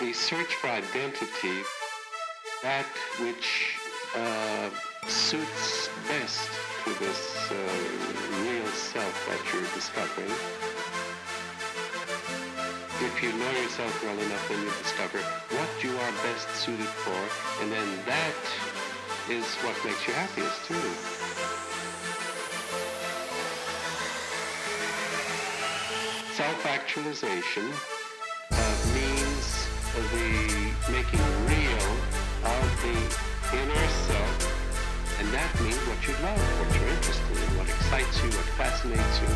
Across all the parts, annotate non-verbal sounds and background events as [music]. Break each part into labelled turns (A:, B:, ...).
A: the search for identity, that which uh, suits best to this uh, real self that you're discovering. If you know yourself well enough, then you discover what you are best suited for, and then that is what makes you happiest too. Self-actualization the making real of the inner self, and that means what you love, what you're interested in, what excites you, what fascinates you,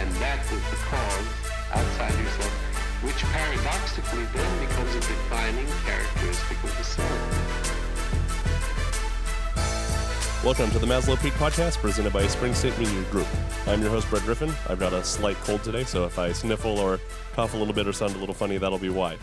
A: and that is the cause outside yourself, which paradoxically then becomes a defining characteristic of the self.
B: Welcome to the Maslow Peak Podcast presented by Spring State Media Group. I'm your host, Brett Griffin. I've got a slight cold today, so if I sniffle or cough a little bit or sound a little funny, that'll be why.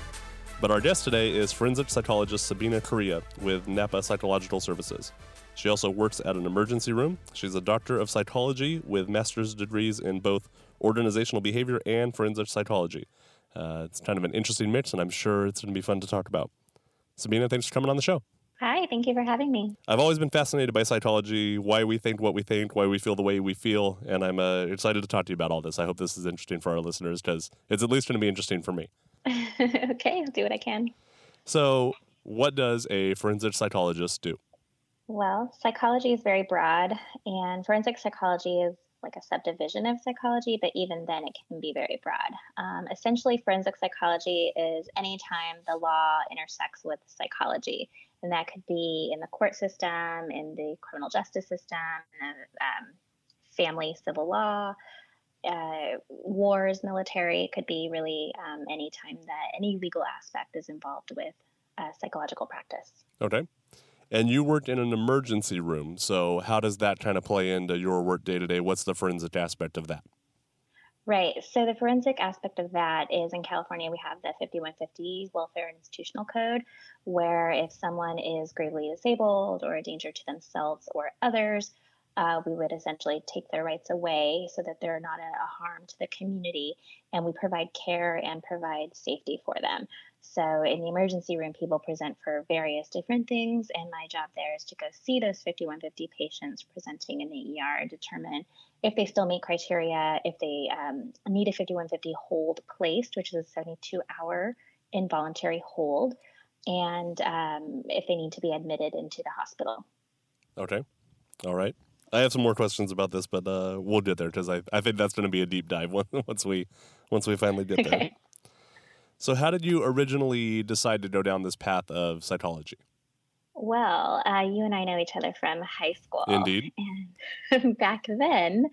B: But our guest today is forensic psychologist Sabina Correa with Napa Psychological Services. She also works at an emergency room. She's a doctor of psychology with master's degrees in both organizational behavior and forensic psychology. Uh, it's kind of an interesting mix, and I'm sure it's going to be fun to talk about. Sabina, thanks for coming on the show.
C: Hi, thank you for having me.
B: I've always been fascinated by psychology, why we think what we think, why we feel the way we feel, and I'm uh, excited to talk to you about all this. I hope this is interesting for our listeners because it's at least going to be interesting for me. [laughs]
C: okay, I'll do what I can.
B: So, what does a forensic psychologist do?
C: Well, psychology is very broad, and forensic psychology is like a subdivision of psychology, but even then it can be very broad. Um, essentially, forensic psychology is anytime the law intersects with psychology. And that could be in the court system, in the criminal justice system, um, family civil law, uh, wars, military. It could be really um, any time that any legal aspect is involved with uh, psychological practice.
B: Okay. And you worked in an emergency room. So, how does that kind of play into your work day to day? What's the forensic aspect of that?
C: Right. So the forensic aspect of that is in California, we have the 5150 Welfare and Institutional Code, where if someone is gravely disabled or a danger to themselves or others, uh, we would essentially take their rights away so that they're not a, a harm to the community. And we provide care and provide safety for them. So in the emergency room, people present for various different things, and my job there is to go see those 5150 patients presenting in the ER and determine if they still meet criteria, if they um, need a 5150 hold placed, which is a 72 hour involuntary hold, and um, if they need to be admitted into the hospital.
B: Okay. All right. I have some more questions about this, but uh, we'll get there because I, I think that's going to be a deep dive [laughs] once we once we finally get there.
C: Okay. [laughs]
B: So, how did you originally decide to go down this path of psychology?
C: Well, uh, you and I know each other from high school.
B: Indeed.
C: And [laughs] back then,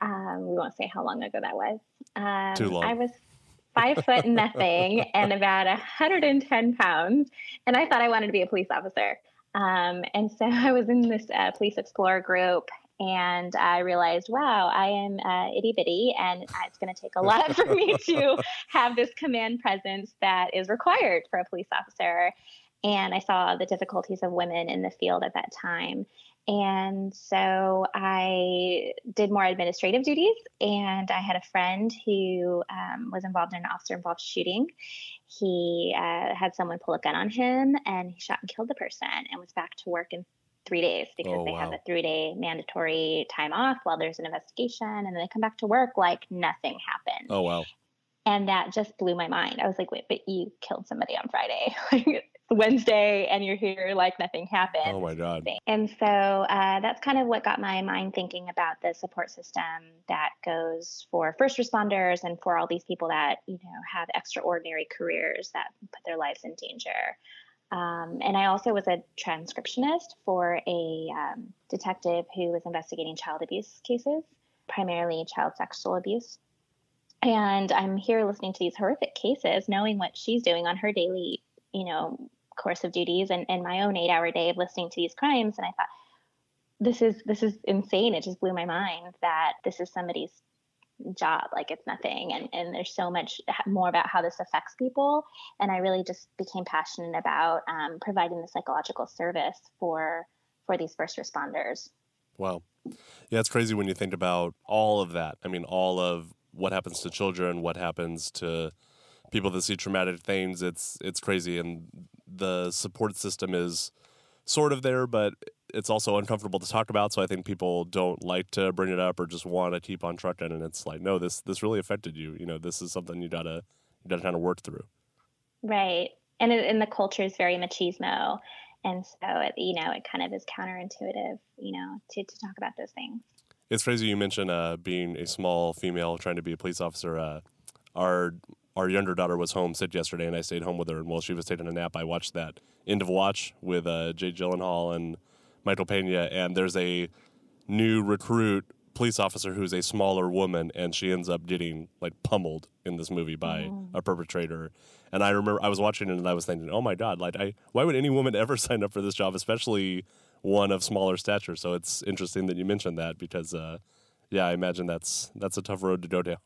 C: um, we won't say how long ago that was. Um,
B: Too long.
C: I was [laughs] five foot nothing and about 110 pounds, and I thought I wanted to be a police officer. Um, and so [laughs] I was in this uh, police explorer group, and I realized, wow, I am uh, itty bitty, and it's going to take a lot for me to have this command presence that is required for a police officer. And I saw the difficulties of women in the field at that time. And so I did more administrative duties, and I had a friend who um, was involved in an officer involved shooting. He uh, had someone pull a gun on him, and he shot and killed the person and was back to work in three days because
B: Oh,
C: they
B: wow.
C: have a three day mandatory time off while there's an investigation, and then they come back to work like nothing happened.
B: Oh, wow.
C: And that just blew my mind. I was like, wait, but you killed somebody on Friday. [laughs] Like, it's Wednesday and you're here like nothing happened.
B: Oh, my God.
C: And so uh, that's kind of what got my mind thinking about the support system that goes for first responders and for all these people that you know have extraordinary careers that put their lives in danger. Um, and I also was a transcriptionist for a um, detective who was investigating child abuse cases, primarily child sexual abuse. And I'm here listening to these horrific cases, knowing what she's doing on her daily, you know, course of duties and, and my own eight hour day of listening to these crimes. And I thought, this is this is insane. It just blew my mind that this is somebody's job like it's nothing and and there's so much more about how this affects people and i really just became passionate about um, providing the psychological service for for these first responders
B: Wow. Yeah, it's crazy when you think about all of that. I mean, all of what happens to children, what happens to people that see traumatic things, it's it's crazy, and the support system is sort of there, but it's also uncomfortable to talk about. So I think people don't like to bring it up or just want to keep on trucking. And it's like, no, this this really affected you. You know, this is something you gotta you gotta kind of work through.
C: Right, and it, and the culture is very machismo, and so it, you know it kind of is counterintuitive, you know, to to talk about those things.
B: It's crazy you mentioned uh, being a small female trying to be a police officer. Uh, our our younger daughter was home sick yesterday, and I stayed home with her. And while she was taking a nap, I watched that end of watch with uh, Jake Gyllenhaal and Michael Pena. And there's a new recruit police officer who's a smaller woman, and she ends up getting like pummeled in this movie by mm. a perpetrator. And I remember I was watching it, and I was thinking, oh my god, like I why would any woman [laughs] ever sign up for this job, especially one of smaller stature? So it's interesting that you mentioned that because, uh, yeah, I imagine that's that's a tough road to go down.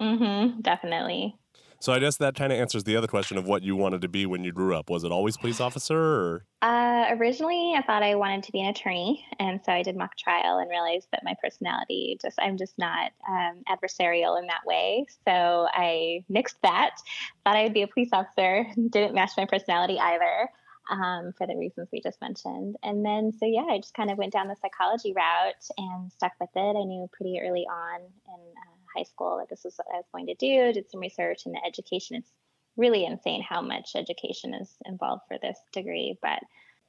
C: Mm-hmm. Definitely.
B: So I guess that kind of answers the other question of what you wanted to be when you grew up. Was it always police officer or?
C: Uh, originally, I thought I wanted to be an attorney, and so I did mock trial and realized that my personality just I'm just not um, adversarial in that way. So I nixed that. Thought I would be a police officer. [laughs] Didn't match my personality either. Um, for the reasons we just mentioned. And then, so yeah, I just kind of went down the psychology route and stuck with it. I knew pretty early on in uh, high school that this was what I was going to do, did some research in the education. It's really insane how much education is involved for this degree. But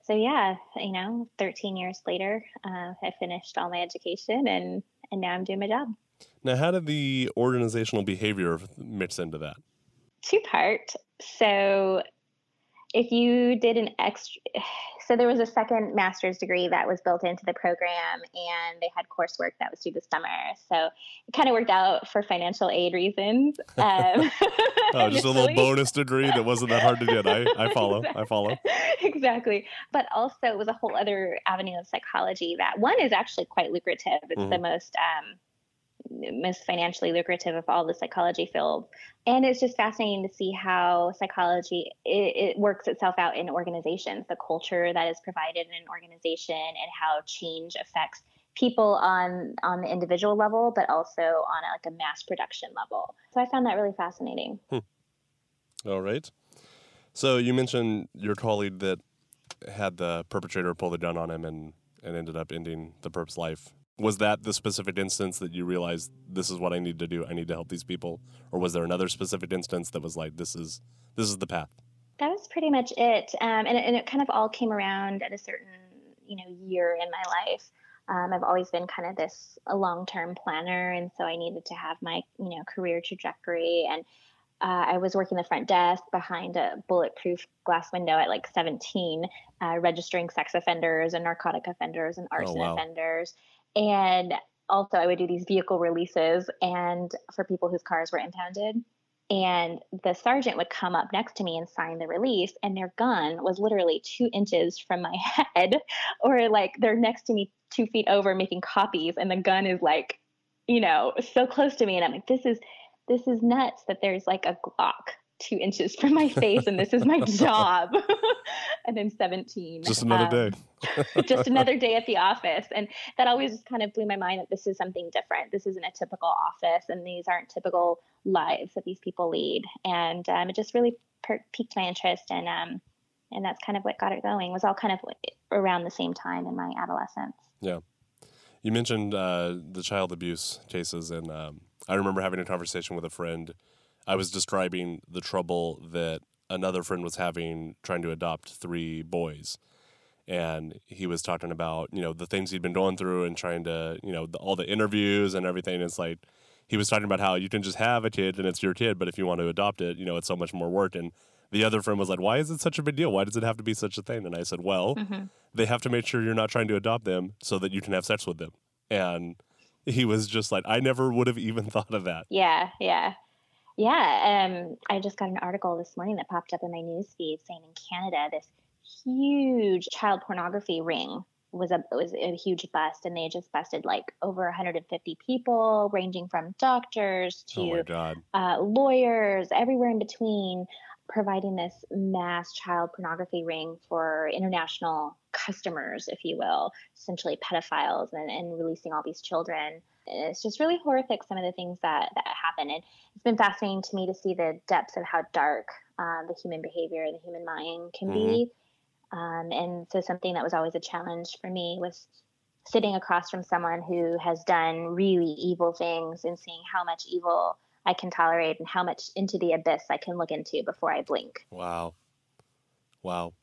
C: so, yeah, you know, 13 years later, uh, I finished all my education and, and now I'm doing my job.
B: Now, how did the organizational behavior mix into that?
C: Two part. So, if you did an extra [sighs] so there was a second master's degree that was built into the program and they had coursework that was due the summer. So it kind of worked out for financial aid reasons [laughs] um, [laughs]
B: oh just a little bonus degree that wasn't that hard to get. I, I follow i follow. [laughs]
C: exactly. But also it was a whole other avenue of psychology that one is actually quite lucrative. It's mm-hmm. the most um, most financially lucrative of all the psychology fields. And it's just fascinating to see how psychology it, it, works itself out in organizations, the culture that is provided in an organization, and how change affects people on on the individual level, but also on a, like a mass production level. So I found that really fascinating.
B: Hmm. All right. So you mentioned your colleague that had the perpetrator pull the gun on him and and ended up ending the perp's life was that the specific instance that you realized this is what I need to do? I need to help these people, or was there another specific instance that was like this is this is the path?
C: That was pretty much it, um, and, and it kind of all came around at a certain you know year in my life. Um, I've always been kind of this a long term planner, and so I needed to have my you know career trajectory and. Uh, I was working the front desk behind a bulletproof glass window at like 17, uh, registering sex offenders and narcotic offenders and oh, arson oh, wow. offenders. And also, I would do these vehicle releases and for people whose cars were impounded. And the sergeant would come up next to me and sign the release, and their gun was literally two inches from my [laughs] head, or like they're next to me two feet over making copies, and the gun is like, you know, so close to me. And I'm like, this is this is nuts that there's like a Glock two inches from my face and this is my [laughs] job. [laughs] And then 17
B: just another um,
C: day. [laughs] just another day at the office. And that always just kind of blew my mind that this is something different. This isn't a typical office and these aren't typical lives that these people lead. And um, it just really per- piqued my interest and um, and that's kind of what got it going. It was all kind of around the same time in my adolescence.
B: Yeah. You mentioned uh, the child abuse cases and um, i remember having a conversation with a friend I was describing the trouble that another friend was having trying to adopt three boys. And he was talking about, you know, the things he'd been going through and trying to, you know, the, all the interviews and everything. It's like, he was talking about how you can just have a kid and it's your kid, but if you want to adopt it, you know, it's so much more work. And the other friend was like, why is it such a big deal? Why does it have to be such a thing? And I said, well, mm-hmm. they have to make sure you're not trying to adopt them so that you can have sex with them. And he was just like, I never would have even [laughs] thought of that.
C: Yeah, yeah. Yeah, um, I just got an article this morning that popped up in my news feed saying in Canada this huge child pornography ring was a was a huge bust, and they just busted like over 150 people, ranging from doctors to
B: oh
C: uh, lawyers, everywhere in between, providing this mass child pornography ring for international customers, if you will, essentially pedophiles, and, and releasing all these children. It's just really horrific some of the things that that happen. And it's been fascinating to me to see the depths of how dark um, the human behavior and the human mind can mm-hmm. be um, and so something that was always a challenge for me was sitting across from someone who has done really evil things and seeing how much evil I can tolerate and how much into the abyss I can look into before I blink.
B: Wow. Wow.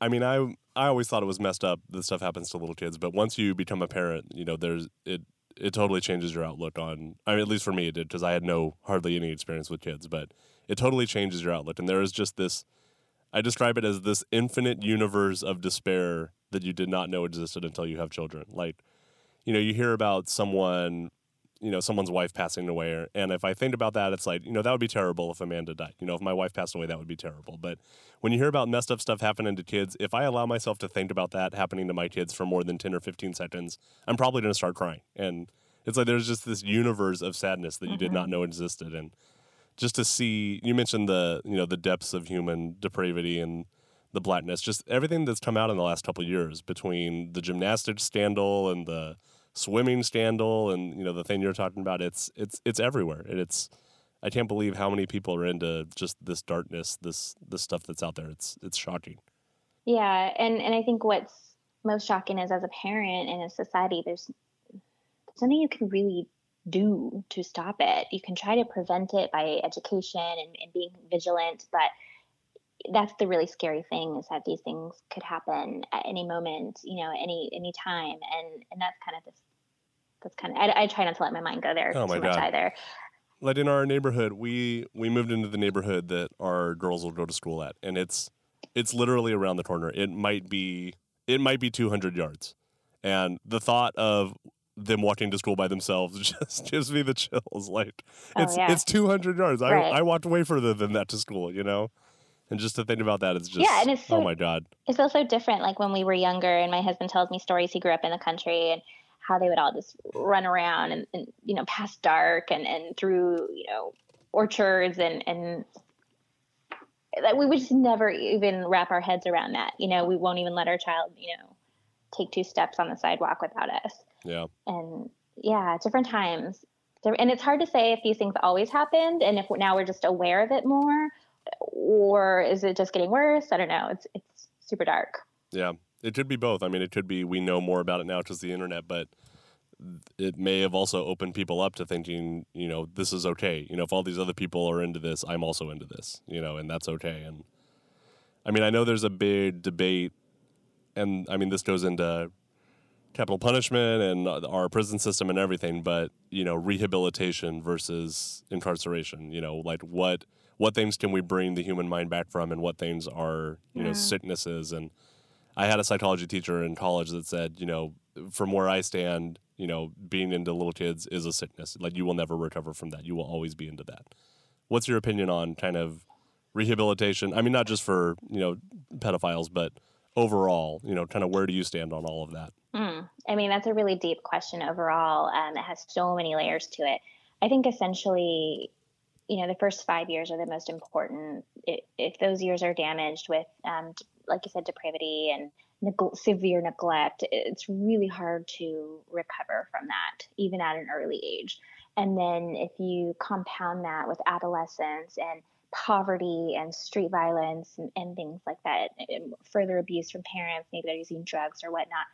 B: I mean, I I always thought it was messed up that stuff happens to little kids, but once you become a parent, you know, there's it it totally changes your outlook on. I mean, at least for me, it did because I had no hardly any experience with kids, but it totally changes your outlook. And there is just this. I describe it as this infinite universe of despair that you did not know existed until you have children. Like, you know, you hear about someone you know someone's wife passing away and if i think about that it's like you know that would be terrible if amanda died you know if my wife passed away that would be terrible but when you hear about messed up stuff happening to kids if i allow myself to think about that happening to my kids for more than 10 or 15 seconds i'm probably going to start crying and it's like there's just this universe of sadness that you mm-hmm. did not mm-hmm. know existed and just to see you mentioned the you know the depths of human depravity and the blackness just everything that's come out in the last couple years between the gymnastics scandal and the swimming scandal and you know the thing you're talking about it's it's it's everywhere. And it's i can't believe how many people are into just this darkness this this stuff that's out there. It's it's shocking.
C: Yeah and and i think what's most shocking is as a parent in a society there's something you can really do to stop it. You can try to prevent it by education and, and being vigilant but that's the really scary thing is that these things could happen at any moment, you know, any any time, and and that's kind of this. That's kind of I, I try not to let my mind go there oh too much either.
B: Like in our neighborhood, we we moved into the neighborhood that our girls will go to school at, and it's it's literally around the corner. It might be it might be 200 yards, and the thought of them walking to school by themselves [laughs] just gives me the chills. Like oh, it's yeah. it's 200 yards. Right. I I walked way further than that to school. You know. And just to think about that, it's just yeah, and it's oh so, oh my god.
C: It's also different. Like when we were younger, and my husband tells me stories. He grew up in the country, and how they would all just run around and, and you know past dark and and through you know orchards and and that we would just never even wrap our heads around that. You know, we won't even let our child you know take two steps on the sidewalk without us.
B: Yeah.
C: And yeah, different times. And it's hard to say if these things always happened and if now we're just aware of it more or is it just getting worse? I don't know. It's it's super dark.
B: Yeah, it could be both. I mean, it could be we know more about it now because the internet, but it may have also opened people up to thinking, you know, this is okay. You know, if all these other people are into this, I'm also into this. You know, and that's okay. And I mean, I know there's a big debate, and I mean, this goes into capital punishment and our prison system and everything, but you know, rehabilitation versus incarceration. You know, like what what things can we bring the human mind back from and what things are you know sicknesses. And i had a psychology teacher in college that said you know from where i stand you know being into little kids is a sickness. Like you will never recover from that. You will always be into that. What's your opinion on kind of rehabilitation? I mean not just for you know pedophiles but overall you know kind of where do you stand on all of that?
C: Mm. i mean that's a really deep question overall um, it has so many layers to it. I think essentially you know the first five years are the most important. If those years are damaged with um, like you said depravity and neg- severe neglect it's really hard to recover from that even at an early age. And then if you compound that with adolescence and poverty and street violence and, and things like that further abuse from parents maybe they're using drugs or whatnot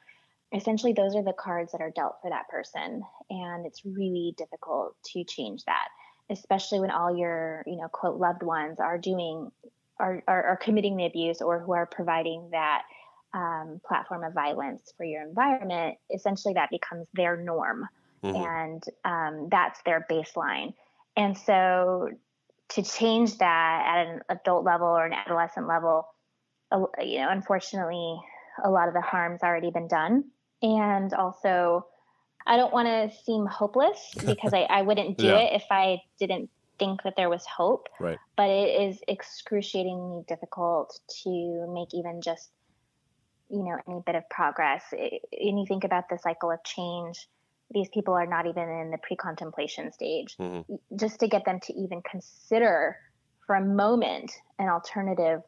C: essentially those are the cards that are dealt for that person. And it's really difficult to change that especially when all your you know quote loved ones are doing are, are, are committing the abuse or who are providing that um, platform of violence for your environment essentially that becomes their norm. Mm-hmm. and um, that's their baseline. And so to change that at an adult level or an adolescent level you know unfortunately a lot of the harm's already been done. And also I don't want to seem hopeless [laughs] because I, I wouldn't do yeah. it if I didn't think that there was hope.
B: Right.
C: But it is excruciatingly difficult to make even just, you know, any bit of progress. It, and you think about the cycle of change. These people are not even in the pre-contemplation stage. Mm-hmm. Just to get them to even consider for a moment an alternative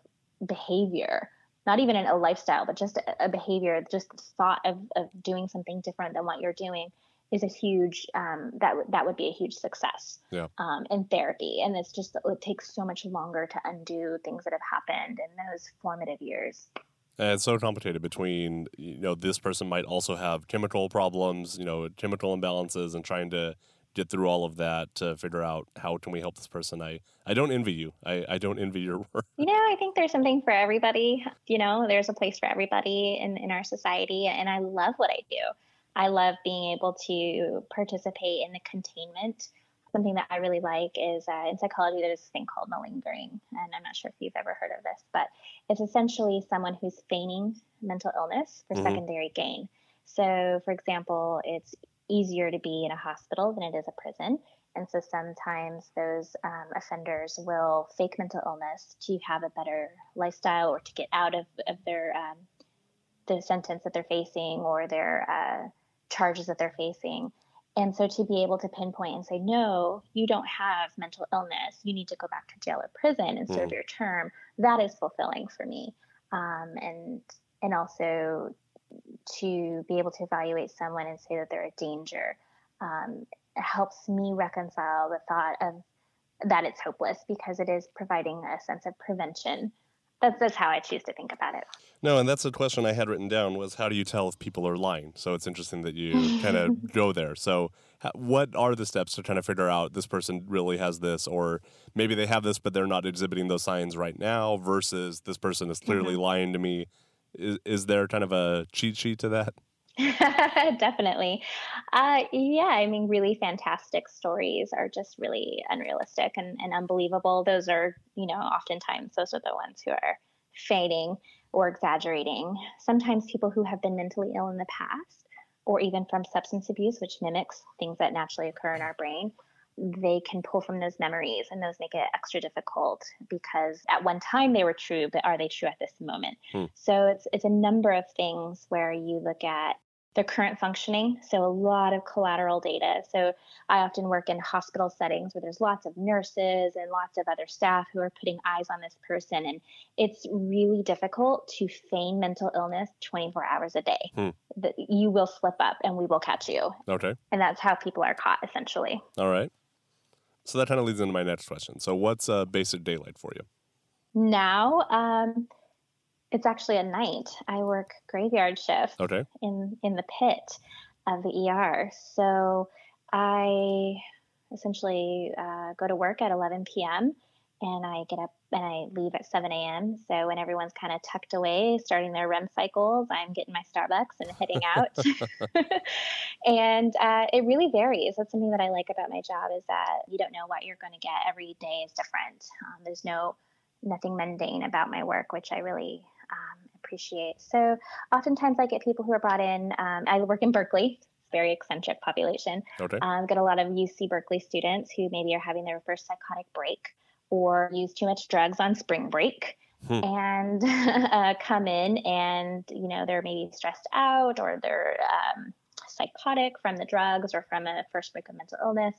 C: behavior not even in a lifestyle, but just a, behavior, just the thought of, of doing something different than what you're doing is a huge um, that w- that would be a huge success
B: Yeah.
C: um, in therapy, and it's just it takes so much longer to undo things that have happened in those formative years.
B: And it's so complicated between, you know, this person might also have chemical problems, you know, chemical imbalances and trying to get through all of that to figure out how can we help this person. I, I don't envy you. I, I don't envy your [laughs] work.
C: You know, I think there's something for everybody. You know, there's a place for everybody in, in our society, and I love what I do. I love being able to participate in the containment. Something that I really like is uh, in psychology, there's this thing called malingering. And I'm not sure if you've ever heard of this, but it's essentially someone who's feigning mental illness for
B: Mhm.
C: secondary gain. So, for example, it's easier to be in a hospital than it is a prison. And so sometimes those um, offenders will fake mental illness to have a better lifestyle or to get out of, of their um, the sentence that they're facing or their uh, charges that they're facing. And so to be able to pinpoint and say, no, you don't have mental illness, you need to go back to jail or prison and serve
B: Mhm.
C: your term, that is fulfilling for me. Um, and and also to be able to evaluate someone and say that they're a danger um, helps me reconcile the thought of that it's hopeless because it is providing a sense of prevention. That's that's how I choose to think about it.
B: No, and that's a question I had written down was how do you tell if people are lying? So it's interesting that you kind of [laughs] go there. So what are the steps to trying to figure out this person really has this or maybe they have this but they're not exhibiting those signs right now versus this person is clearly lying to me? Is, is there kind of a cheat sheet to that? [laughs]
C: Definitely. Uh, yeah, I mean, really fantastic stories are just really unrealistic and, and unbelievable. Those are, you know, oftentimes those are the ones who are feigning or exaggerating. Sometimes people who have been mentally ill in the past, or even from substance abuse, which mimics things that naturally occur in our brain, they can pull from those memories and those make it extra difficult because at one time they were true, but are they true at this moment?
B: Hmm.
C: So it's it's a number of things where you look at their current functioning. So a lot of collateral data. So I often work in hospital settings where there's lots of nurses and lots of other staff who are putting eyes on this person. And it's really difficult to feign mental illness 24 hours a day.
B: Hmm.
C: You will slip up and we will catch you.
B: Okay.
C: And that's how people are caught essentially.
B: All right. So that kind of leads into my next question. So what's a basic daylight for you?
C: Now, um, it's actually a night. I work graveyard shift.
B: Okay.
C: in in the pit of the ER. So I essentially uh, go to work at 11 p.m. and I get up and I leave at 7 a.m. So when everyone's kind of tucked away, starting their REM cycles, I'm getting my Starbucks and heading out. [laughs] [laughs] and uh, it really varies. That's something that I like about my job is that you don't know what you're going to get. Every day is different. Um, there's no nothing mundane about my work, which I really um, appreciate. So oftentimes I get people who are brought in. Um, I work in Berkeley, very eccentric population.
B: Okay.
C: Um, get a lot of UC Berkeley students who maybe are having their first psychotic break or use too much drugs on spring break.
B: Hmm.
C: And [laughs] uh, come in, and you know they're maybe stressed out, or they're um, psychotic from the drugs, or from a first break of mental illness.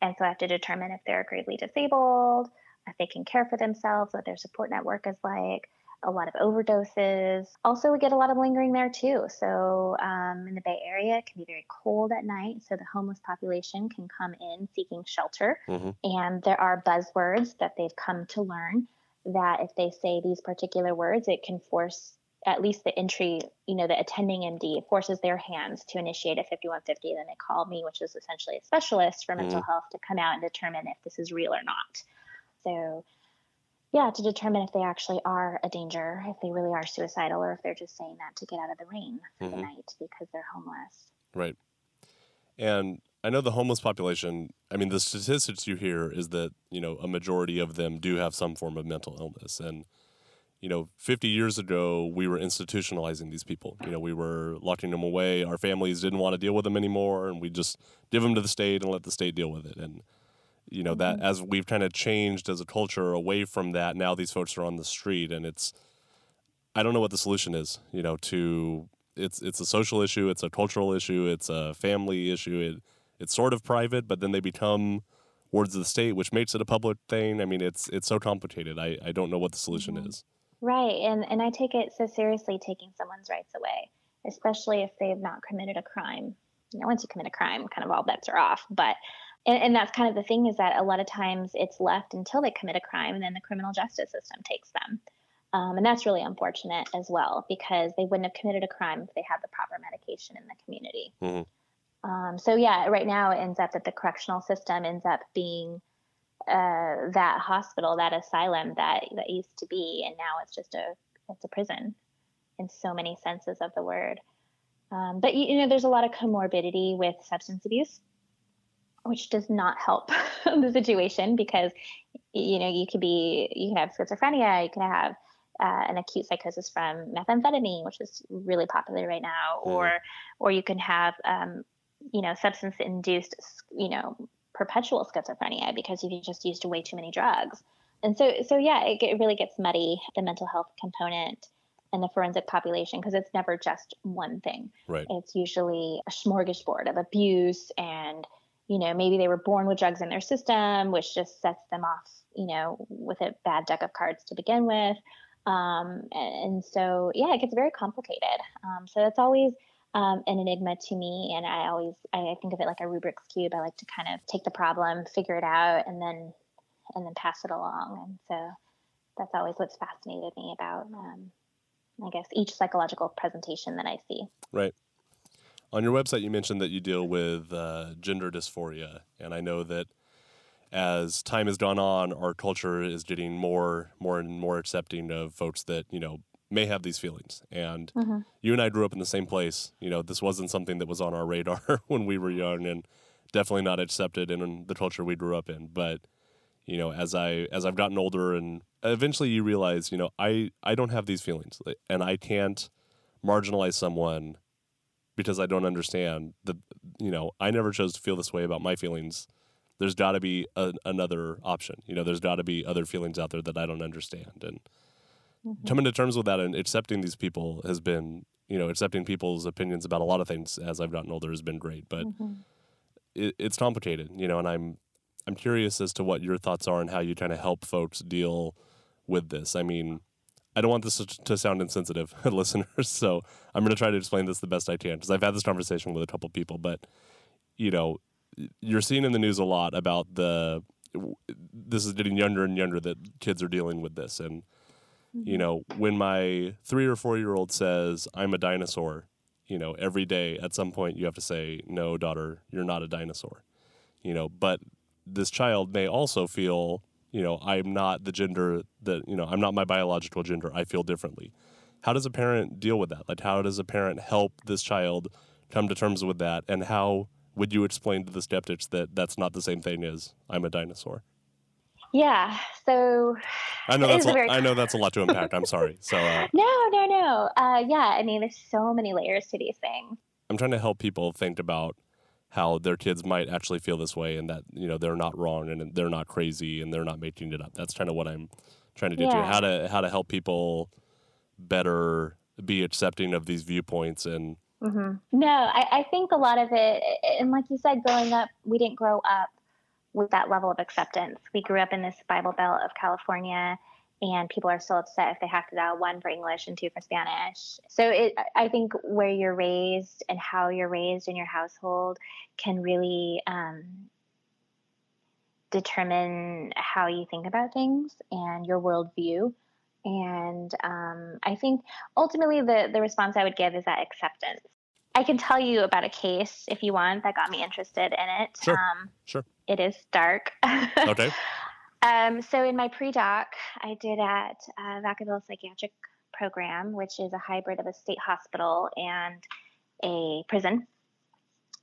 C: And so I have to determine if they're gravely disabled, if they can care for themselves, what their support network is like, a lot of overdoses. Also, we get a lot of malingering there too. So, um, in the Bay Area, it can be very cold at night. So, the homeless population can come in seeking shelter.
B: Mhm.
C: And there are buzzwords that they've come to learn that if they say these particular words, it can force at least the entry, you know, the attending MD forces their hands to initiate a 5150. Then they call me, which is essentially a specialist for mental health, to come out and determine if this is real or not. So, yeah, to determine if they actually are a danger, if they really are suicidal, or if they're just saying that to get out of the rain for the
B: Mhm.
C: night because they're homeless.
B: Right. And I know the homeless population, I mean, the statistics you hear is that, you know, a majority of them do have some form of mental illness. And, you know, 50 years ago, we were institutionalizing these people. You know, we were locking them away. Our families didn't want to deal with them anymore. And we just give them to the state and let the state deal with it. And, you know, that as we've kind of changed as a culture away from that, now these folks are on the street. And it's, I don't know what the solution is, you know, to it's it's a social issue, it's a cultural issue, it's a family issue. It it's sort of private, but then they become wards of the state, which makes it a public thing. I mean, it's it's so complicated. I, I don't know what the solution
C: Mhm.
B: is.
C: Right. And, and I take it so seriously taking someone's rights away, especially if they have not committed a crime. you know, once you commit a crime, kind of all bets are off. But and, and that's kind of the thing is that a lot of times it's left until they commit a crime, and then the criminal justice system takes them. Um, and that's really unfortunate as well because they wouldn't have committed a crime if they had the proper medication in the community. Mm-hmm. Um, so yeah, right now it ends up that the correctional system ends up being uh, that hospital, that asylum that that used to be, and now it's just a it's a prison in so many senses of the word. Um, but you know, there's a lot of comorbidity with substance abuse, which does not help [laughs] the situation because you know you could be you can have schizophrenia, you can have uh, an acute psychosis from methamphetamine, which is really popular right now, mm. or or you can have um, you know substance induced you know perpetual schizophrenia because you've just used way too many drugs. And so so yeah, it, it really gets muddy the mental health component and the forensic population because it's never just one thing.
B: Right.
C: It's usually a smorgasbord of abuse and you know maybe they were born with drugs in their system which just sets them off you know with a bad deck of cards to begin with. Um, and, and, so yeah it gets very complicated. Um, so it's always um, an enigma to me. And i always I think of it like a rubik's cube. I like to kind of take the problem figure it out and then and then pass it along. And so that's always what's fascinated me about um, I guess, each psychological presentation that I see.
B: Right. On your website, you mentioned that you deal with uh, gender dysphoria, and I know that as time has gone on, our culture is getting more, more and more accepting of folks that you know may have these feelings. And mm-hmm. you and I grew up in the same place. You know, this wasn't something that was on our radar [laughs] when we were young, and definitely not accepted in the culture we grew up in. But you know, as I as I've gotten older and eventually you realize, you know, I I don't have these feelings, and I can't marginalize someone because I don't understand the. You know, I never chose to feel this way about my feelings. There's got to be a, another option. You know, there's got to be other feelings out there that I don't understand, and mm-hmm. coming to terms with that and accepting these people has been, you know, accepting people's opinions about a lot of things as I've gotten older has been great, but. Mm-hmm. It, it's complicated, you know, and I'm I'm curious as to what your thoughts are and how you kind of help folks deal with this. I mean, I don't want this to sound insensitive, [laughs] listeners, so I'm going to try to explain this the best I can because I've had this conversation with a couple people. But you know, you're seeing in the news a lot about the this is getting younger and younger that kids are dealing with this, and mm-hmm. you know, when my three or four year old says I'm a dinosaur, you know, every day at some point you have to say, no, daughter, you're not a dinosaur, you know, but this child may also feel you know, I'm not the gender that, you know, I'm not my biological gender. I feel differently. How does a parent deal with that? Like, how does a parent help this child come to terms with that? And how would you explain to the skeptics that that's not the same thing as I'm a dinosaur?
C: Yeah. So
B: I know that's a, very... I know that's a lot to unpack. I'm sorry. So uh, [laughs]
C: no, no, no. Uh, yeah. I mean, there's so many layers to these things.
B: I'm trying to help people think about how their kids might actually feel this way and that you know they're not wrong and they're not crazy and they're not making it up that's kind of what i'm trying to do yeah. how to how to help people better be accepting of these viewpoints and
C: mm-hmm. no I, I think a lot of it and like you said growing up we didn't grow up with that level of acceptance we grew up in this bible belt of california and people are still upset if they have to dial one for English and two for Spanish. So it, I think where you're raised and how you're raised in your household can really um, determine how you think about things and your worldview. And um, I think ultimately the the response I would give is that acceptance. I can tell you about a case if you want that got me interested in it.
B: Sure. Um, sure.
C: It is dark. [laughs]
B: okay.
C: Um, so in my pre-doc, I did at uh, Vacaville Psychiatric Program, which is a hybrid of a state hospital and a prison.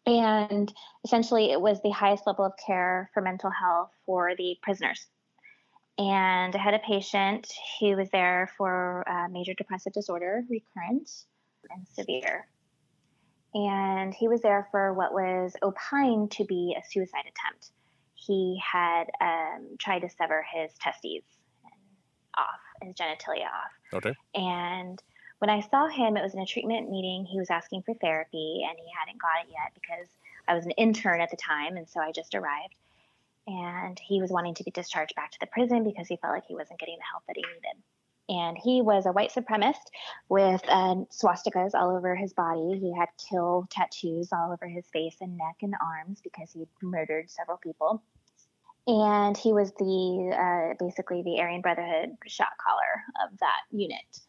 C: And essentially, it was the highest level of care for mental health for the prisoners. And I had a patient who was there for major depressive disorder, recurrent and severe. And he was there for what was opined to be a suicide attempt he had um, tried to sever his testes off, his genitalia off.
B: Okay.
C: And when I saw him, it was in a treatment meeting. He was asking for therapy, and he hadn't got it yet because I was an intern at the time, and so I just arrived. And he was wanting to be discharged back to the prison because he felt like he wasn't getting the help that he needed. And he was a white supremacist with uh, swastikas all over his body. He had kill tattoos all over his face and neck and arms because he'd murdered several people. And he was the uh, basically the Aryan Brotherhood shot caller of that unit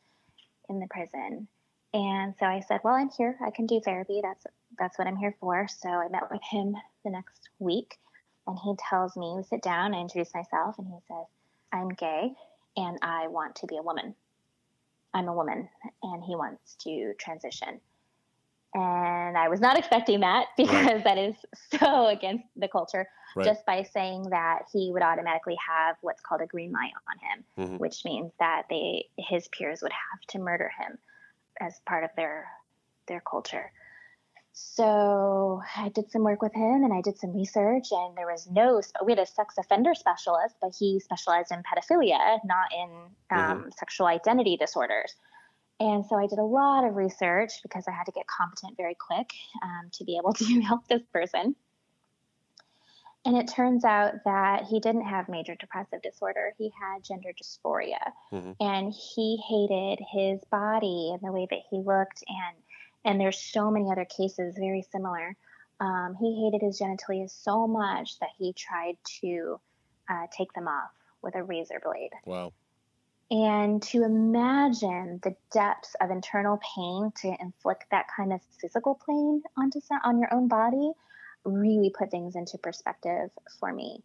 C: in the prison. And so I said, "Well, I'm here. I can do therapy. That's that's what I'm here for." So I met with him the next week, and he tells me, we sit down, I introduce myself, and he says, I'm gay and I want to be a woman. I'm a woman, and he wants to transition. And I was not expecting that [laughs] because right. that is so against the culture. Right. Just by saying that, he would automatically have what's called a green light on him, mm-hmm. which means that they his peers would have to murder him as part of their their culture. So I did some work with him and I did some research, and there was no, we had a sex offender specialist, but he specialized in pedophilia, not in um, mm-hmm. sexual identity disorders. And so I did a lot of research because I had to get competent very quick um, to be able [laughs] to help this person. And it turns out that he didn't have major depressive disorder. He had gender dysphoria. Mm-hmm. And he hated his body and the way that he looked and and there's so many other cases very similar. Um, he hated his genitalia so much that he tried to uh, take them off with a razor blade.
B: Wow.
C: And to imagine the depths of internal pain to inflict that kind of physical pain onto on your own body really put things into perspective for me.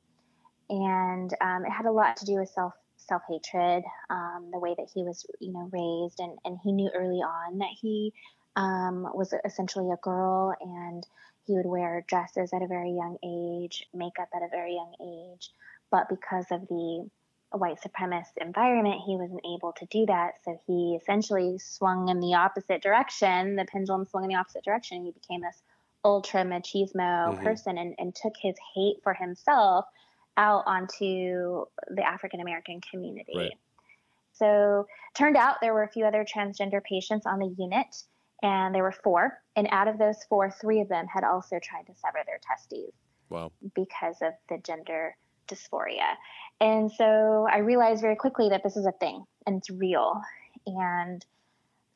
C: And um, it had a lot to do with self self hatred, um, the way that he was, you know, raised, and and he knew early on that he um, was essentially a girl and he would wear dresses at a very young age, makeup at a very young age. But because of the white supremacist environment, he wasn't able to do that. So he essentially swung in the opposite direction. The pendulum swung in the opposite direction. He became this ultra machismo mm-hmm. person and, and took his hate for himself out onto the African American community. Right. So turned out there were a few other transgender patients on the unit and there were four. And out of those four, three of them had also tried to sever their testes.
B: Wow.
C: Because of the gender dysphoria. And so I realized very quickly that this is a thing and it's real. And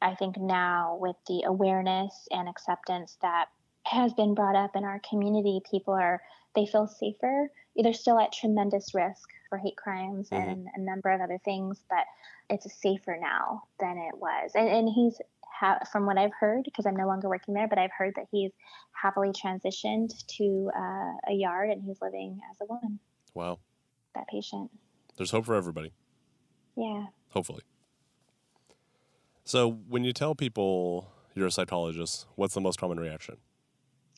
C: I think now, with the awareness and acceptance that has been brought up in our community, people are, they feel safer. They're still at tremendous risk for hate crimes mm-hmm. and a number of other things, but it's safer now than it was. And, and he's ha- from what I've heard, because I'm no longer working there, but I've heard that he's happily transitioned to uh, a yard and he's living as a woman.
B: Wow.
C: That patient.
B: There's hope for everybody.
C: Yeah.
B: Hopefully. So when you tell people you're a psychologist, what's the most common reaction?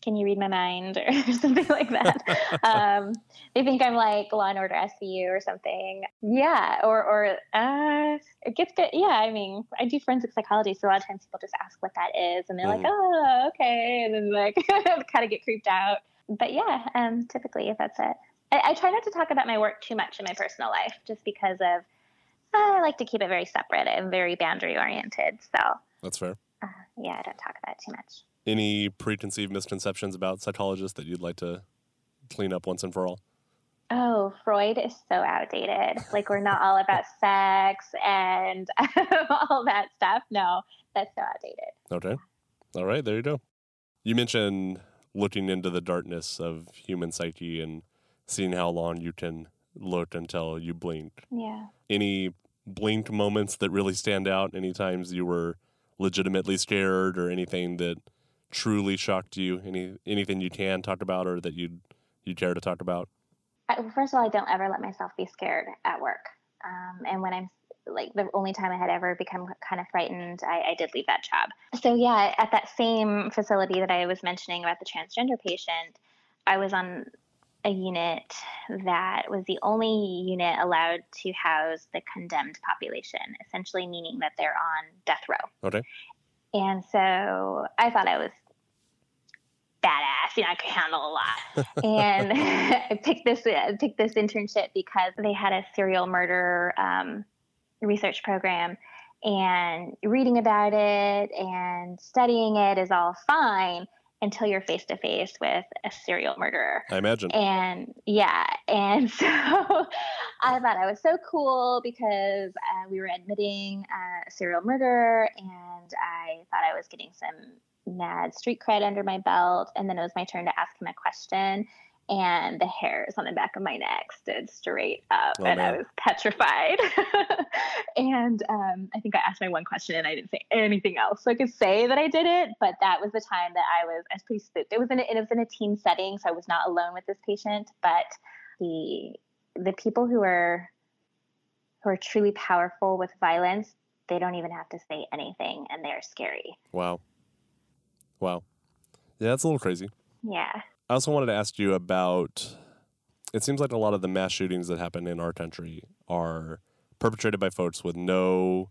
C: Can you read my mind [laughs] or something like that. [laughs] um, they think I'm like Law and Order SVU or something. Yeah, or or uh, it gets good. Yeah, I mean, I do forensic psychology, so a lot of times people just ask what that is, and they're mm. like, oh, okay, and then like [laughs] kind of get creeped out. But yeah, um, typically if that's it. I, I try not to talk about my work too much in my personal life, just because of I like to keep it very separate and very boundary oriented. So
B: that's fair.
C: Uh, yeah, I don't talk about it too much
B: any preconceived misconceptions about psychologists that you'd like to clean up once and for all?
C: Oh, Freud is so outdated. Like we're not all about [laughs] sex and [laughs] all that stuff. No, that's so outdated.
B: Okay. All right, there you go. You mentioned looking into the darkness of human psyche and seeing how long you can look until you blink.
C: Yeah.
B: Any blink moments that really stand out? Any times you were legitimately scared or anything that truly shocked you? Any anything you can talk about or that you'd you care to talk about?
C: First of all, I don't ever let myself be scared at work. Um, and when I'm like the only time I had ever become kind of frightened, I, I, did leave that job. So yeah, at that same facility that I was mentioning about the transgender patient, I was on a unit that was the only unit allowed to house the condemned population, essentially meaning that they're on death row.
B: Okay.
C: And so I thought I was badass. You know, I could handle a lot. [laughs] and [laughs] I picked this uh, picked this internship because they had a serial murder um, research program, and reading about it and studying it is all fine. until you're face to face with a serial murderer.
B: I imagine.
C: And yeah, and [laughs] so I thought I was so cool because uh, we were admitting a serial murderer, and I thought I was getting some mad street cred under my belt. And then it was my turn to ask him a question and the hairs on the back of my neck stood straight up oh, and man. I was petrified. [laughs] and um, I think I asked my one question and I didn't say anything else. So I could say that I did it, but that was the time that I was, I was pretty spooked. It was in a, it was in a team setting, so I was not alone with this patient, but the the people who are who are truly powerful with violence, they don't even have to say anything and they're scary.
B: Wow. Wow. Yeah, that's a little crazy.
C: Yeah.
B: I also wanted to ask you about it seems like a lot of the mass shootings that happen in our country are perpetrated by folks with no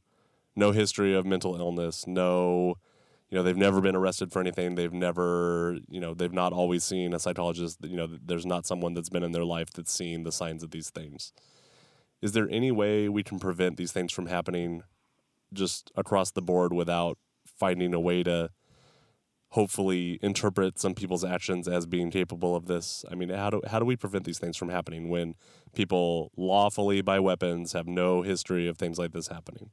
B: no history of mental illness, no you know, they've never been arrested for anything. They've never, you know, they've not always seen a psychologist. You know, there's not someone that's been in their life that's seen the signs of these things. Is there any way we can prevent these things from happening just across the board without finding a way to hopefully interpret some people's actions as being capable of this. I mean, how do how do we prevent these things from happening when people lawfully buy weapons have no history of things like this happening?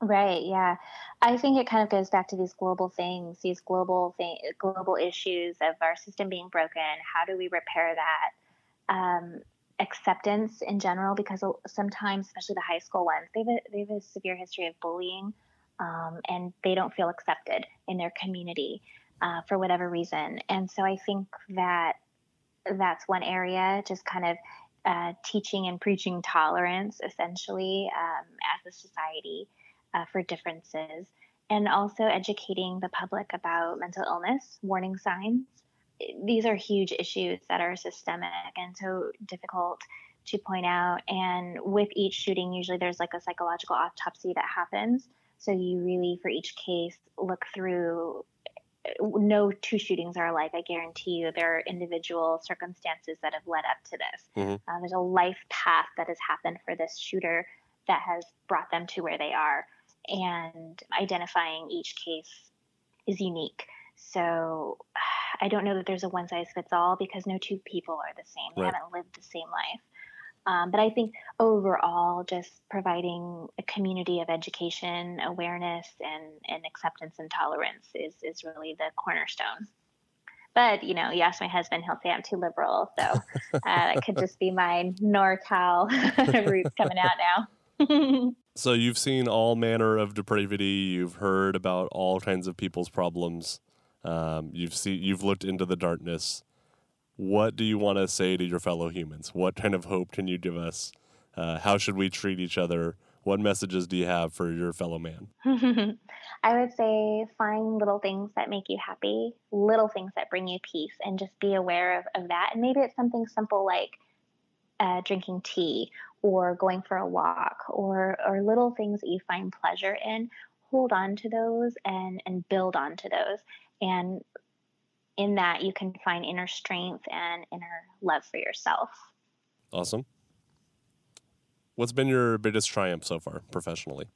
C: Right. Yeah, I think it kind of goes back to these global things, these global thing, global issues of our system being broken. How do we repair that? Um, acceptance in general, because sometimes, especially the high school ones, they have a, they have a severe history of bullying, um, and they don't feel accepted in their community uh, for whatever reason. And so I think that that's one area, just kind of uh, teaching and preaching tolerance, essentially, um, as a society uh, for differences, and also educating the public about mental illness, warning signs. These are huge issues that are systemic and so difficult to point out. And with each shooting, usually there's like a psychological autopsy that happens. So you really, for each case, look through no two shootings are alike. I guarantee you there are individual circumstances that have led up to this. Mm-hmm. Uh, there's a life path that has happened for this shooter that has brought them to where they are. And identifying each case is unique. So [sighs] I don't know that there's a one size fits all because no two people are the same. They haven't lived the same life. Um, but I think overall, just providing a community of education, awareness, and, and acceptance and tolerance is, is really the cornerstone. But, you know, you ask my husband, he'll say I'm too liberal. So [laughs] uh, that could just be my NorCal [laughs] roots coming out
B: now. [laughs] so you've seen all manner of depravity. You've heard about all kinds of people's problems. Um, you've seen, you've looked into the darkness what do you want to say to your fellow humans? What kind of hope can you give us? Uh, how should we treat each other? What messages do you have for your fellow man? [laughs]
C: I would say find little things that make you happy, little things that bring you peace, and just be aware of, of that. And maybe it's something simple like uh, drinking tea or going for a walk or, or little things that you find pleasure in. Hold on to those and, and build on to those. And in that you can find inner strength and inner love for yourself.
B: Awesome. What's been your biggest triumph so far professionally?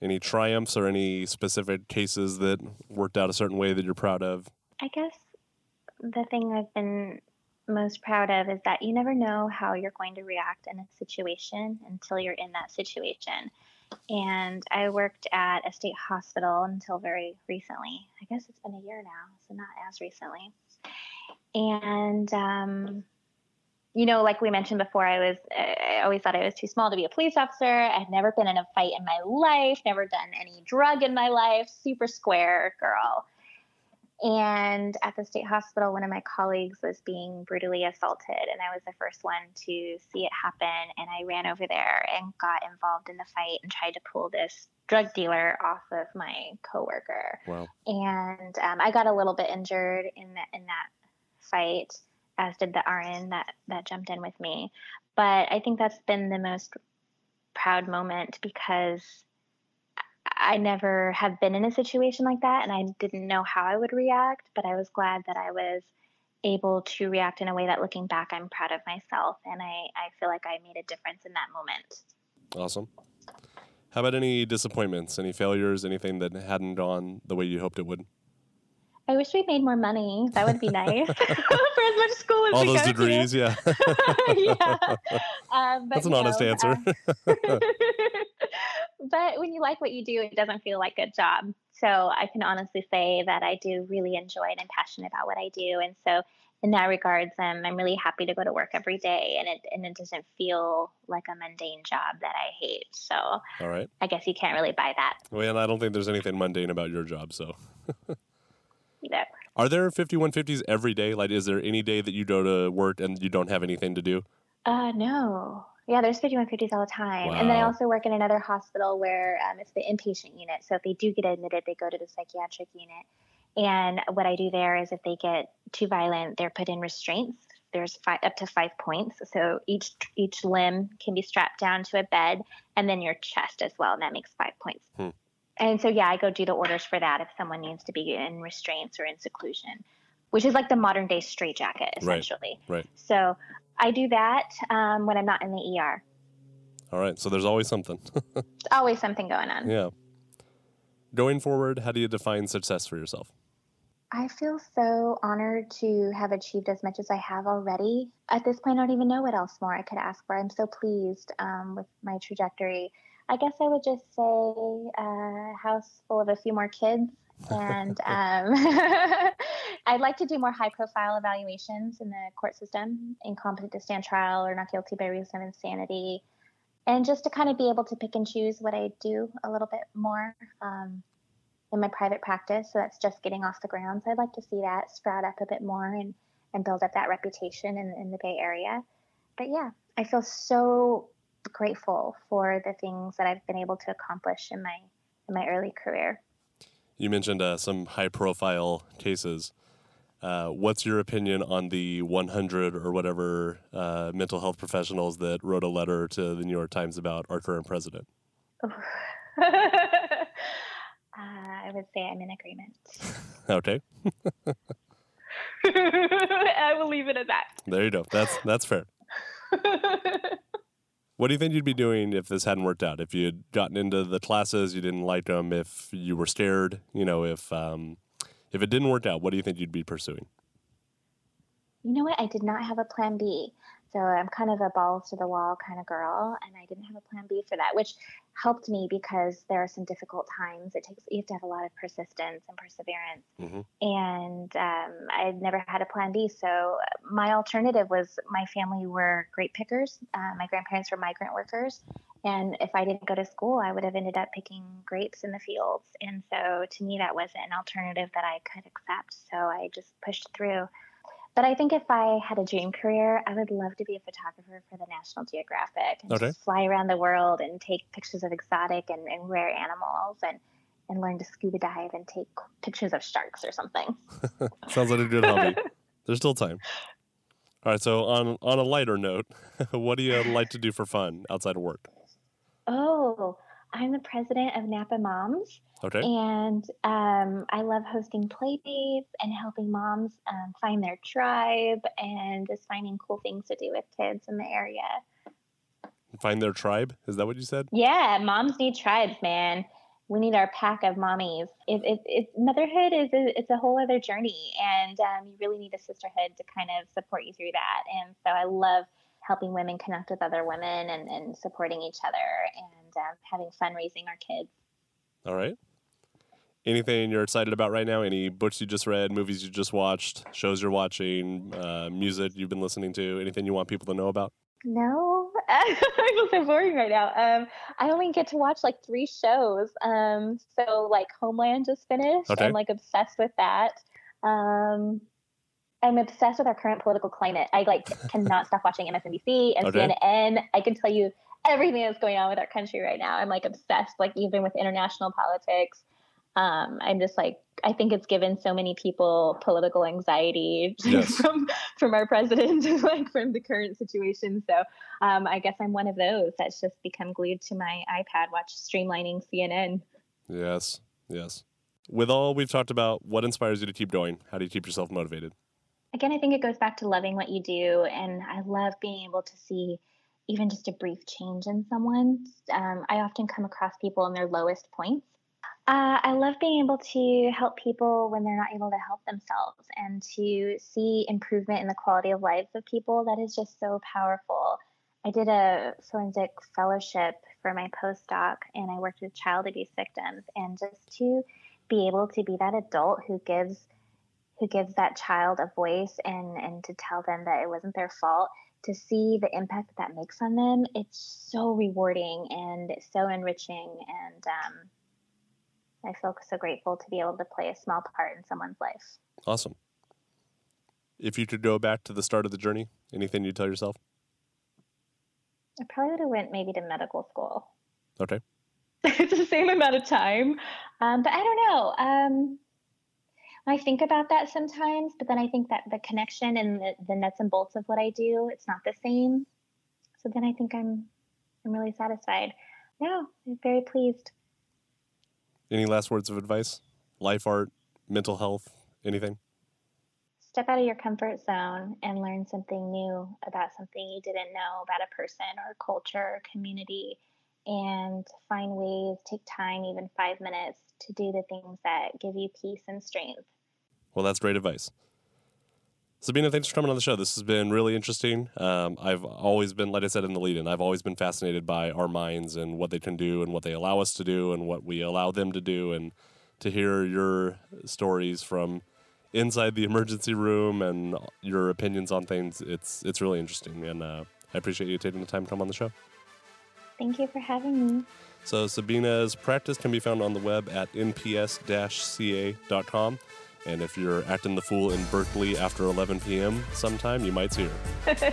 B: Any triumphs or any specific cases that worked out a certain way that you're proud of?
C: I guess the thing I've been most proud of is that you never know how you're going to react in a situation until you're in that situation and I worked at a state hospital until very recently. I guess it's been a year now, so not as recently. And um, you know, like we mentioned before, I was I always thought I was too small to be a police officer. I'd never been in a fight in my life, never done any drug in my life, super square girl. And at the state hospital, one of my colleagues was being brutally assaulted, and I was the first one to see it happen. And I ran over there and got involved in the fight and tried to pull this drug dealer off of my coworker.
B: Wow.
C: And um, I got a little bit injured in that in that fight, as did the RN that that jumped in with me. But I think that's been the most proud moment because I never have been in a situation like that and I didn't know how I would react, but I was glad that I was able to react in a way that looking back, I'm proud of myself and I, I feel like I made a difference in that moment.
B: Awesome. How about any disappointments, any failures, anything that hadn't gone the way you hoped it would?
C: I wish we made more money. That would be nice [laughs] [laughs] for as much school as
B: All
C: we
B: those
C: go
B: degrees,
C: to.
B: yeah. [laughs]
C: yeah. Um, but,
B: That's an honest answer.
C: uh, but when you like what you do, it doesn't feel like a job. So I can honestly say that I do really enjoy it and passionate about what I do. And so in that regards, um, I'm really happy to go to work every day, and it and it doesn't feel like a mundane job that I hate. So
B: All right.
C: I guess you can't really buy that
B: Well, and I don't think there's anything mundane about your job. So, [laughs]
C: either.
B: are there 5150s every day? Like, is there any day that you go to work and you don't have anything to do?
C: Uh, no. Yeah, there's 5150s all the time. And then I also work in another hospital where um, it's the inpatient unit. So if they do get admitted, they go to the psychiatric unit. And what I do there is if they get too violent, they're put in restraints. There's five, up to five points. So each each limb can be strapped down to a bed, and then your chest as well, and that makes five points.
B: Hmm.
C: And so yeah, I go do the orders for that if someone needs to be in restraints or in seclusion, which is like the modern day straitjacket essentially. Right.
B: Right.
C: So I do that um, when I'm not in the ER.
B: All right. So there's always something. [laughs]
C: There's always something going on.
B: yeah. Going forward, how do you define success for yourself?
C: I feel so honored to have achieved as much as I have already. At this point, I don't even know what else more I could ask for. I'm so pleased um, with my trajectory. I guess I would just say a house full of a few more kids. And [laughs] um, [laughs] I'd like to do more high profile evaluations in the court system, incompetent to stand trial or not guilty by reason of insanity. And just to kind of be able to pick and choose what I do a little bit more. Um, in my private practice. So that's just getting off the ground. So I'd like to see that sprout up a bit more and, and build up that reputation in, in the Bay Area. But yeah, I feel so grateful for the things that I've been able to accomplish in my in my early career.
B: You mentioned uh, some high profile cases. Uh, what's your opinion on the 100 or whatever uh, mental health professionals that wrote a letter to the New York Times about our current president? [laughs]
C: uh, I would say I'm in agreement. [laughs]
B: Okay, [laughs]
C: I will leave it at that.
B: there you go. That's that's fair. What do you think you'd be doing if this hadn't worked out? If you had gotten into the classes, you didn't like them, if you were scared, you know, if um, if it didn't work out, what do you think you'd be pursuing?
C: You know what? I did not have a plan B. So I'm kind of a balls to the wall kind of girl, and I didn't have a plan B for that, which helped me because there are some difficult times. It takes you have to have a lot of persistence and perseverance,
B: Mhm.
C: and um, I never had a plan B. So my alternative was my family were grape pickers. Uh, my grandparents were migrant workers, and if I didn't go to school, I would have ended up picking grapes in the fields. And so to me, that wasn't an alternative that I could accept. So I just pushed through. But I think if I had a dream career, I would love to be a photographer for the National Geographic and
B: Okay.
C: just fly around the world and take pictures of exotic and, and rare animals and, and learn to scuba dive and take pictures of sharks or something. [laughs]
B: Sounds like a good hobby. [laughs] There's still time. All right. So on on a lighter note, [laughs] what do you like to do for fun outside of work?
C: Oh, I'm the president of Napa Moms,
B: Okay.
C: and um, I love hosting play dates and helping moms um, find their tribe and just finding cool things to do with kids in the area.
B: Find their tribe. Is that what you said?
C: Yeah, moms need tribes, man. We need our pack of mommies. It, it, it, motherhood is a, it's a whole other journey, and um, you really need a sisterhood to kind of support you through that. And so I love helping women connect with other women and, and supporting each other and um, having fun raising our kids.
B: All right. Anything you're excited about right now? Any books you just read, movies you just watched, shows you're watching, uh, music you've been listening to? Anything you want people to know about?
C: No, [laughs] I feel so boring right now. Um, I only get to watch like three shows. Um, so like Homeland just finished.
B: Okay.
C: I'm like obsessed with that. Um, I'm obsessed with our current political climate. I like [laughs] cannot stop watching MSNBC and
B: Okay.
C: CNN. I can tell you everything that's going on with our country right now. I'm like obsessed, like even with international politics. Um, I'm just like I think it's given so many people political anxiety [laughs]
B: Yes.
C: from from our president, [laughs] like from the current situation. So um, I guess I'm one of those that's just become glued to my iPad, watch streamlining CNN.
B: Yes. Yes. With all we've talked about, what inspires you to keep going? How do you keep yourself motivated?
C: Again, I think it goes back to loving what you do, and I love being able to see even just a brief change in someone. Um, I often come across people in their lowest points, Uh, I love being able to help people when they're not able to help themselves and to see improvement in the quality of lives of people. That is just so powerful. I did a forensic fellowship for my postdoc and I worked with child abuse victims and just to be able to be that adult who gives who gives that child a voice and and to tell them that it wasn't their fault to see the impact that that makes on them it's so rewarding and so enriching. And um, i feel so grateful to be able to play a small part in someone's life.
B: Awesome. If you could go back to the start of the journey anything you'd tell yourself?
C: I probably would have went maybe to medical school.
B: Okay. [laughs]
C: It's the same amount of time. Um, but i don't know um, I think about that sometimes, but then I think that the connection and the, the nuts and bolts of what I do, it's not the same. So then I think I'm I'm really satisfied. Yeah, I'm very pleased.
B: Any last words of advice? Life art, mental health, anything?
C: Step out of your comfort zone and learn something new about something you didn't know about a person or culture or community and find ways, take time, even five minutes, to do the things that give you peace and strength.
B: Well, that's great advice. Sabina, thanks for coming on the show. This has been really interesting. Um, I've always been, like I said in the lead in, I've always been fascinated by our minds and what they can do and what they allow us to do and what we allow them to do. And to hear your stories from inside the emergency room and your opinions on things, it's, it's really interesting. And uh, I appreciate you taking the time to come on the show.
C: Thank you for having me.
B: So, Sabina's practice can be found on the web at nps ca.com. And if you're acting the fool in Berkeley after 11 p.m. sometime, you might see her. [laughs]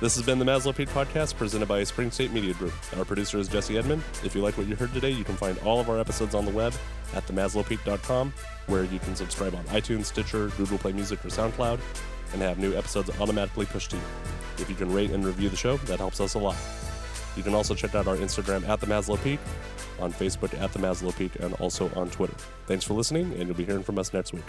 B: this has been the Maslow Peak Podcast presented by Spring State Media Group. Our producer is Jesse Edmond. If you like what you heard today, you can find all of our episodes on the web at themaslowpeak.com, where you can subscribe on iTunes, Stitcher, Google Play Music, or SoundCloud, and have new episodes automatically pushed to you. If you can rate and review the show, that helps us a lot. You can also check out our Instagram at the Maslow Peak on Facebook at The Maslow Peak, and also on Twitter. Thanks for listening, and you'll be hearing from us next week.